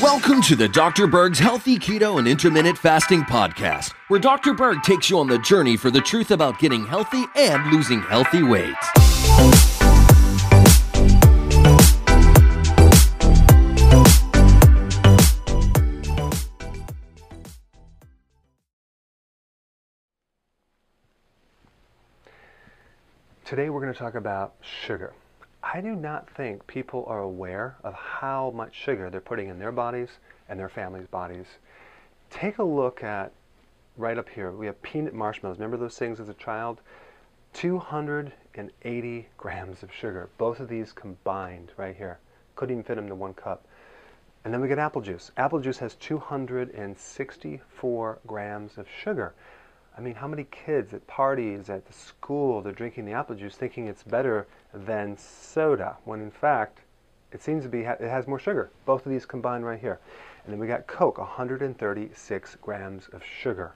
Welcome to the Dr. Berg's Healthy Keto and Intermittent Fasting Podcast, where Dr. Berg takes you on the journey for the truth about getting healthy and losing healthy weight. Today we're going to talk about sugar. I do not think people are aware of how much sugar they're putting in their bodies and their families' bodies. Take a look at right up here. We have peanut marshmallows. Remember those things as a child? 280 grams of sugar. Both of these combined right here. Couldn't even fit them into one cup. And then we get apple juice. Apple juice has 264 grams of sugar. I mean, how many kids at parties, at the school, they're drinking the apple juice thinking it's better than soda, when in fact, it seems to be, it has more sugar. Both of these combined right here. And then we got Coke, 136 grams of sugar.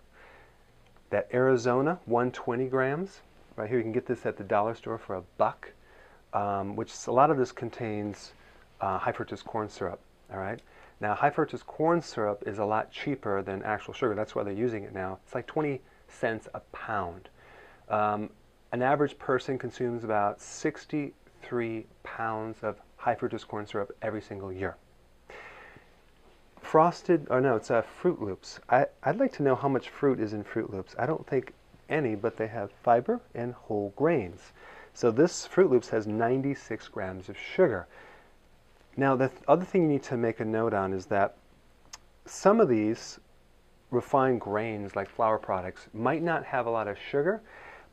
That Arizona, 120 grams. Right here, you can get this at the dollar store for a buck, um, which a lot of this contains uh, high fructose corn syrup. All right. Now, high fructose corn syrup is a lot cheaper than actual sugar. That's why they're using it now. It's like 20 cents a pound. Um, an average person consumes about 63 pounds of high fructose corn syrup every single year. Frosted, or no, it's uh, Froot Loops. I, I'd like to know how much fruit is in Froot Loops. I don't think any, but they have fiber and whole grains. So this Froot Loops has 96 grams of sugar. Now, the th other thing you need to make a note on is that some of these refined grains like flour products might not have a lot of sugar,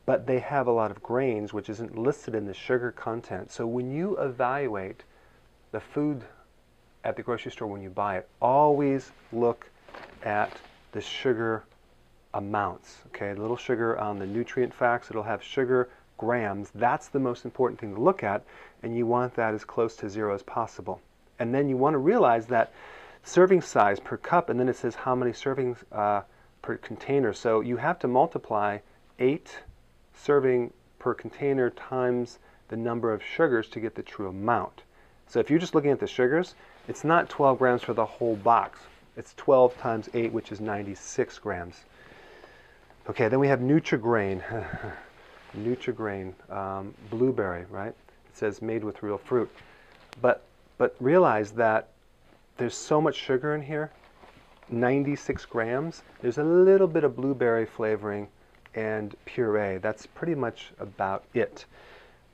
but they have a lot of grains which isn't listed in the sugar content. So when you evaluate the food at the grocery store when you buy it, always look at the sugar amounts. Okay, a little sugar on the nutrient facts, it'll have sugar grams. That's the most important thing to look at, and you want that as close to zero as possible. And then you want to realize that serving size per cup, and then it says how many servings uh, per container. So you have to multiply eight serving per container times the number of sugars to get the true amount. So if you're just looking at the sugars, it's not 12 grams for the whole box. It's 12 times 8, which is 96 grams. Okay, then we have Nutrigrain. Nutrigrain, um, blueberry, right? It says made with real fruit. But, but realize that there's so much sugar in here, 96 grams. There's a little bit of blueberry flavoring and puree. That's pretty much about it.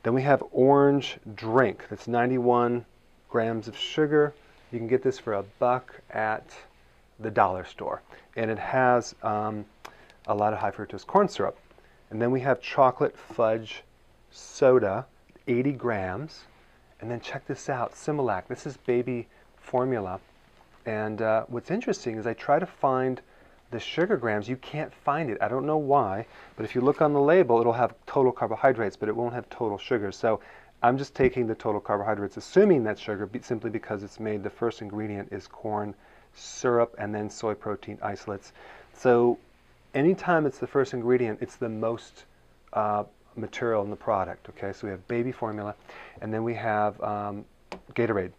Then we have orange drink. That's 91 grams of sugar. You can get this for a buck at the dollar store. And it has um, a lot of high fructose corn syrup. And then we have chocolate fudge soda, 80 grams. And then check this out, Similac. This is baby formula. And uh, what's interesting is I try to find the sugar grams. You can't find it. I don't know why, but if you look on the label, it'll have total carbohydrates, but it won't have total sugar. So I'm just taking the total carbohydrates, assuming that's sugar, simply because it's made, the first ingredient is corn syrup and then soy protein isolates. So anytime it's the first ingredient, it's the most uh, material in the product. Okay, so we have baby formula, and then we have um, Gatorade.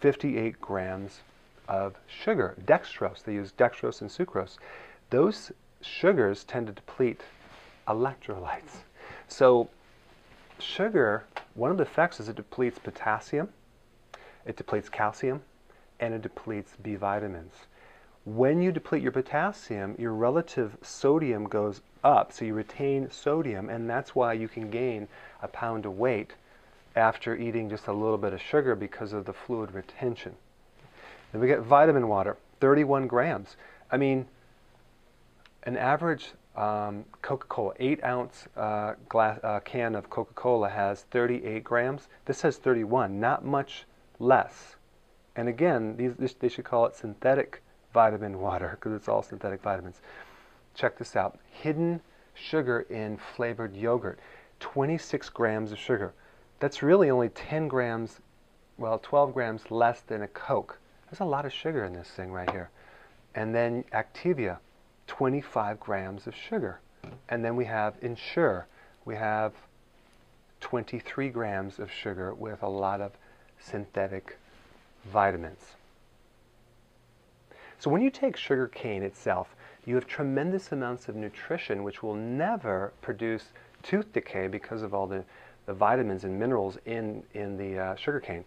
58 grams of sugar, dextrose. They use dextrose and sucrose. Those sugars tend to deplete electrolytes. So sugar, one of the effects is it depletes potassium, it depletes calcium, and it depletes B vitamins. When you deplete your potassium, your relative sodium goes up, so you retain sodium, and that's why you can gain a pound of weight after eating just a little bit of sugar because of the fluid retention. Then we get vitamin water, 31 grams. I mean, an average um, Coca-Cola, 8 ounce uh, glass, uh, can of Coca-Cola has 38 grams. This has 31, not much less. And again, these, they should call it synthetic vitamin water because it's all synthetic vitamins. Check this out. Hidden sugar in flavored yogurt, 26 grams of sugar. That's really only 10 grams, well, 12 grams less than a Coke. There's a lot of sugar in this thing right here. And then Activia, 25 grams of sugar. And then we have Ensure. We have 23 grams of sugar with a lot of synthetic vitamins. So when you take sugar cane itself, you have tremendous amounts of nutrition which will never produce tooth decay because of all the, the vitamins and minerals in, in the uh, sugar cane.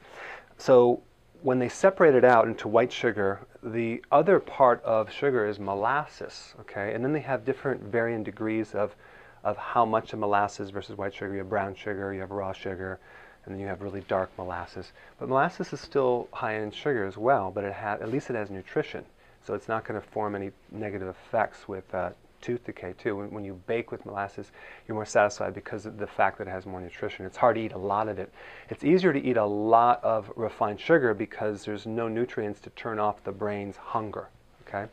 So when they separate it out into white sugar, the other part of sugar is molasses, okay? And then they have different varying degrees of, of how much of molasses versus white sugar. You have brown sugar, you have raw sugar, and then you have really dark molasses. But molasses is still high in sugar as well, but it ha- at least it has nutrition. So it's not going to form any negative effects with uh, tooth decay too. When, when, you bake with molasses, you're more satisfied because of the fact that it has more nutrition. It's hard to eat a lot of it. It's easier to eat a lot of refined sugar because there's no nutrients to turn off the brain's hunger. Okay,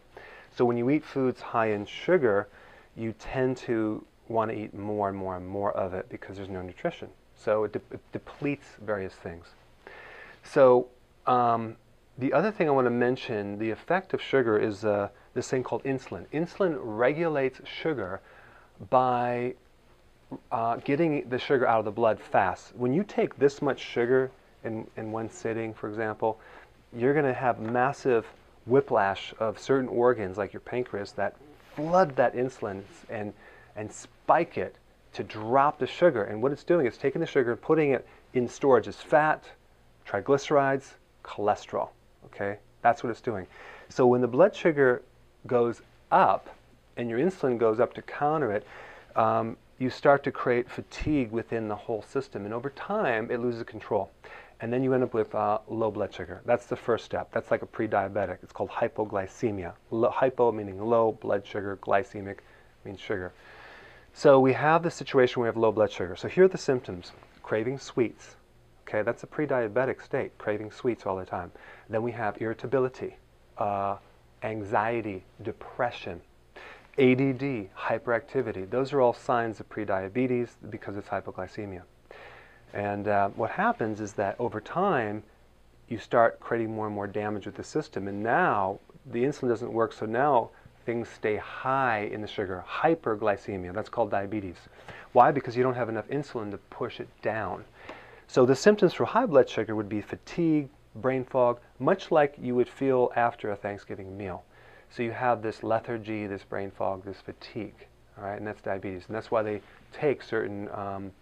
so when you eat foods high in sugar, you tend to want to eat more and more and more of it because there's no nutrition. So it, de- it depletes various things. So um, the other thing I want to mention, the effect of sugar is uh, this thing called insulin. Insulin regulates sugar by uh, getting the sugar out of the blood fast. When you take this much sugar in, in one sitting, for example, you're going to have massive whiplash of certain organs like your pancreas that flood that insulin and, and spike it to drop the sugar. And what it's doing is taking the sugar and putting it in storage as fat, triglycerides, cholesterol. Okay, that's what it's doing. So when the blood sugar goes up and your insulin goes up to counter it, um, you start to create fatigue within the whole system. And over time, it loses control. And then you end up with uh, low blood sugar. That's the first step. That's like a pre diabetic. It's called hypoglycemia. Low, hypo meaning low blood sugar, glycemic means sugar. So we have the situation where we have low blood sugar. So here are the symptoms craving sweets. Okay, that's a pre diabetic state, craving sweets all the time. Then we have irritability, uh, anxiety, depression, ADD, hyperactivity. Those are all signs of prediabetes because it's hypoglycemia. And uh, what happens is that over time, you start creating more and more damage with the system. And now the insulin doesn't work, so now things stay high in the sugar. Hyperglycemia, that's called diabetes. Why? Because you don't have enough insulin to push it down. So the symptoms for high blood sugar would be fatigue, brain fog, much like you would feel after a Thanksgiving meal. So you have this lethargy, this brain fog, this fatigue, all right, and that's diabetes. And that's why they take certain um,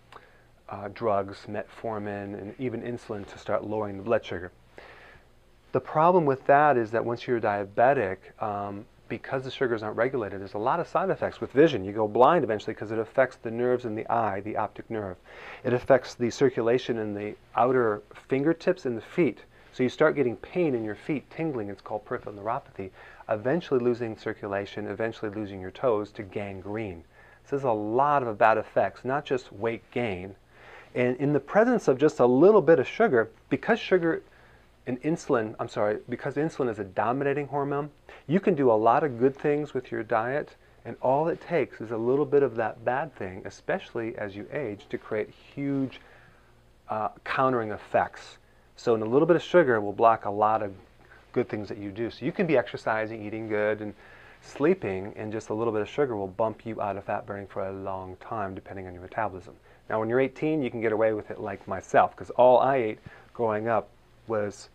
uh, drugs, metformin, and even insulin to start lowering the blood sugar. The problem with that is that once you're diabetic, um, because the sugars aren't regulated, there's a lot of side effects with vision. You go blind eventually because it affects the nerves in the eye, the optic nerve. It affects the circulation in the outer fingertips and the feet. So you start getting pain in your feet, tingling, it's called peripheral neuropathy, eventually losing circulation, eventually losing your toes to gangrene. So there's a lot of bad effects, not just weight gain. And in the presence of just a little bit of sugar, because sugar and insulin, I'm sorry, because insulin is a dominating hormone, you can do a lot of good things with your diet, and all it takes is a little bit of that bad thing, especially as you age, to create huge uh, countering effects. So, a little bit of sugar will block a lot of good things that you do. So, you can be exercising, eating good, and sleeping, and just a little bit of sugar will bump you out of fat burning for a long time, depending on your metabolism. Now, when you're 18, you can get away with it like myself, because all I ate growing up was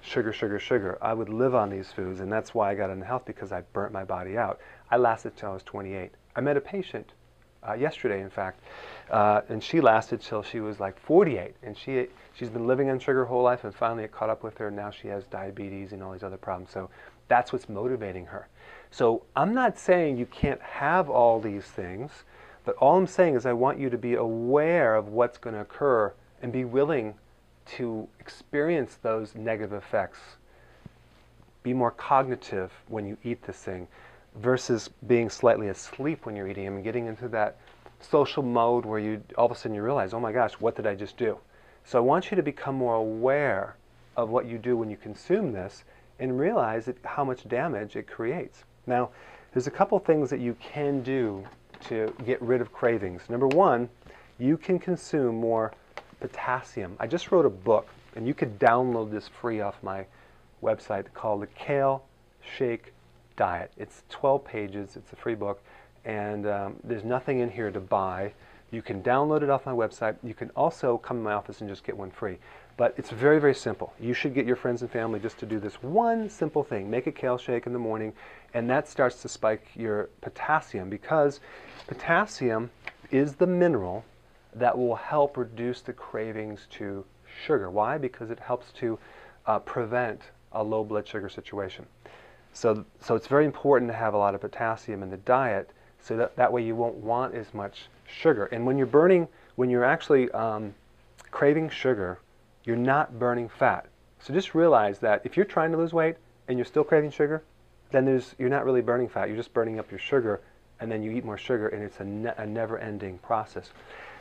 sugar, sugar, sugar. I would live on these foods, and that's why I got unhealthy because I burnt my body out. I lasted till I was 28. I met a patient uh, yesterday, in fact, uh, and she lasted till she was like 48, and she she's been living on sugar her whole life, and finally it caught up with her. And now she has diabetes and all these other problems. So that's what's motivating her. So I'm not saying you can't have all these things, but all I'm saying is I want you to be aware of what's going to occur and be willing to experience those negative effects. Be more cognitive when you eat this thing versus being slightly asleep when you're eating them and getting into that social mode where you all of a sudden you realize, oh my gosh, what did I just do? So I want you to become more aware of what you do when you consume this and realize that how much damage it creates. Now, there's a couple things that you can do to get rid of cravings. Number one, you can consume more potassium. I just wrote a book, and you could download this free off my website called the Kale Shake Diet. It's 12 pages, it's a free book, and um, there's nothing in here to buy. You can download it off my website. You can also come to my office and just get one free. But it's very, very simple. You should get your friends and family just to do this one simple thing. Make a kale shake in the morning, and that starts to spike your potassium because potassium is the mineral that will help reduce the cravings to sugar. Why? Because it helps to uh, prevent a low blood sugar situation. So, so it's very important to have a lot of potassium in the diet so that, that way you won't want as much sugar. And when you're burning, when you're actually um, craving sugar, you're not burning fat. So just realize that if you're trying to lose weight and you're still craving sugar, then there's, you're not really burning fat. You're just burning up your sugar, and then you eat more sugar, and it's a, ne- a never-ending process.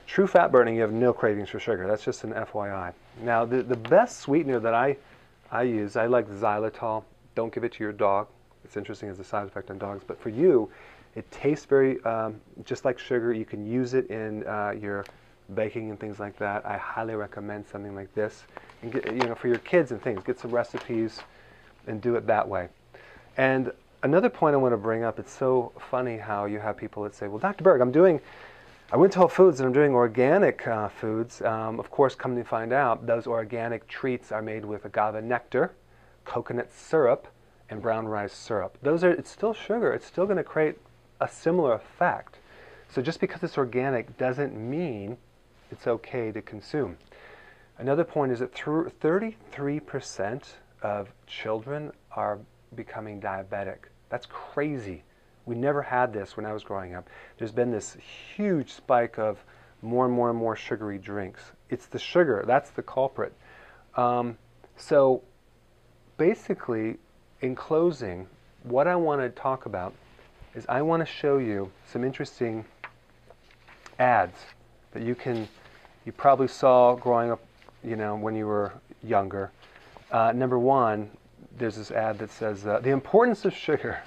True fat burning, you have no cravings for sugar. That's just an FYI. Now, the, the best sweetener that I, I use, I like xylitol. Don't give it to your dog. It's interesting as a side effect on dogs. But for you, it tastes very um, just like sugar. You can use it in uh, your baking and things like that, I highly recommend something like this. And get, you know, for your kids and things, get some recipes and do it that way. And another point I want to bring up, it's so funny how you have people that say, well, Dr. Berg, I'm doing, I went to Whole Foods and I'm doing organic uh, foods. Um, of course, come to find out, those organic treats are made with agave nectar, coconut syrup, and brown rice syrup. Those are, it's still sugar. It's still going to create a similar effect. So just because it's organic doesn't mean it's okay to consume. Another point is that 33% of children are becoming diabetic. That's crazy. We never had this when I was growing up. There's been this huge spike of more and more and more sugary drinks. It's the sugar, that's the culprit. Um, so basically, in closing, what I want to talk about is I want to show you some interesting ads that you can you probably saw growing up, you know, when you were younger. Uh, number one, there's this ad that says uh, the importance of sugar.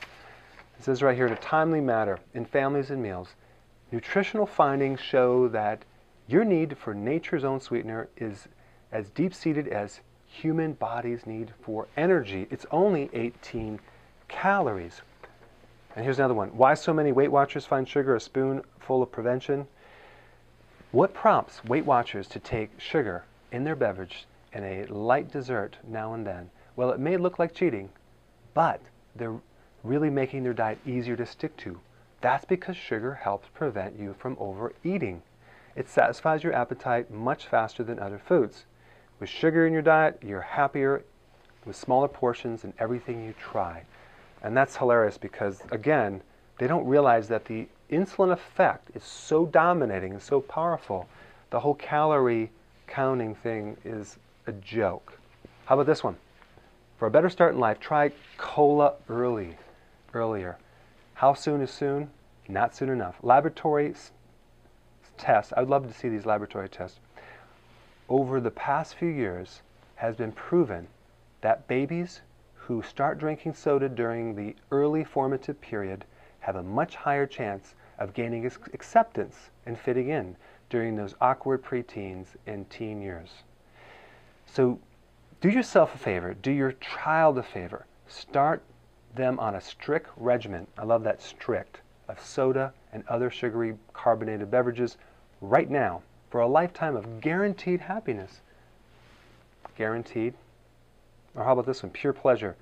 It says right here, in a timely matter in families and meals, nutritional findings show that your need for nature's own sweetener is as deep-seated as human bodies need for energy. It's only 18 calories. And here's another one. Why so many Weight Watchers find sugar a spoonful of prevention? What prompts Weight Watchers to take sugar in their beverage and a light dessert now and then? Well, it may look like cheating, but they're really making their diet easier to stick to. That's because sugar helps prevent you from overeating. It satisfies your appetite much faster than other foods. With sugar in your diet, you're happier with smaller portions in everything you try. And that's hilarious because, again, they don't realize that the insulin effect is so dominating and so powerful, the whole calorie counting thing is a joke. How about this one? For a better start in life, try cola early, earlier. How soon is soon? Not soon enough. Laboratory tests, I'd love to see these laboratory tests. Over the past few years, has been proven that babies who start drinking soda during the early formative period have a much higher chance of gaining acceptance and fitting in during those awkward preteens and teen years. So do yourself a favor, do your child a favor. Start them on a strict regimen. I love that strict of soda and other sugary carbonated beverages right now for a lifetime of guaranteed happiness. Guaranteed. Or how about this one? Pure pleasure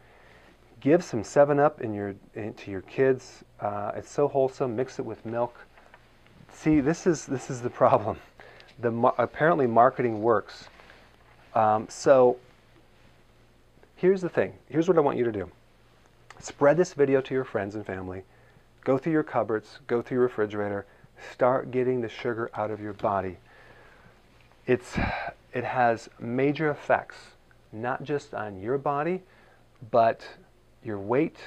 give some 7-Up in your, in, to your kids. Uh, it's so wholesome. Mix it with milk. See, this is, this is the problem. The, apparently marketing works. Um, so here's the thing. Here's what I want you to do. Spread this video to your friends and family. Go through your cupboards. Go through your refrigerator. Start getting the sugar out of your body. It's, it has major effects, not just on your body, but your weight,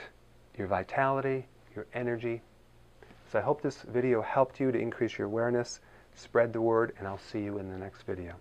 your vitality, your energy. So I hope this video helped you to increase your awareness, spread the word, and I'll see you in the next video.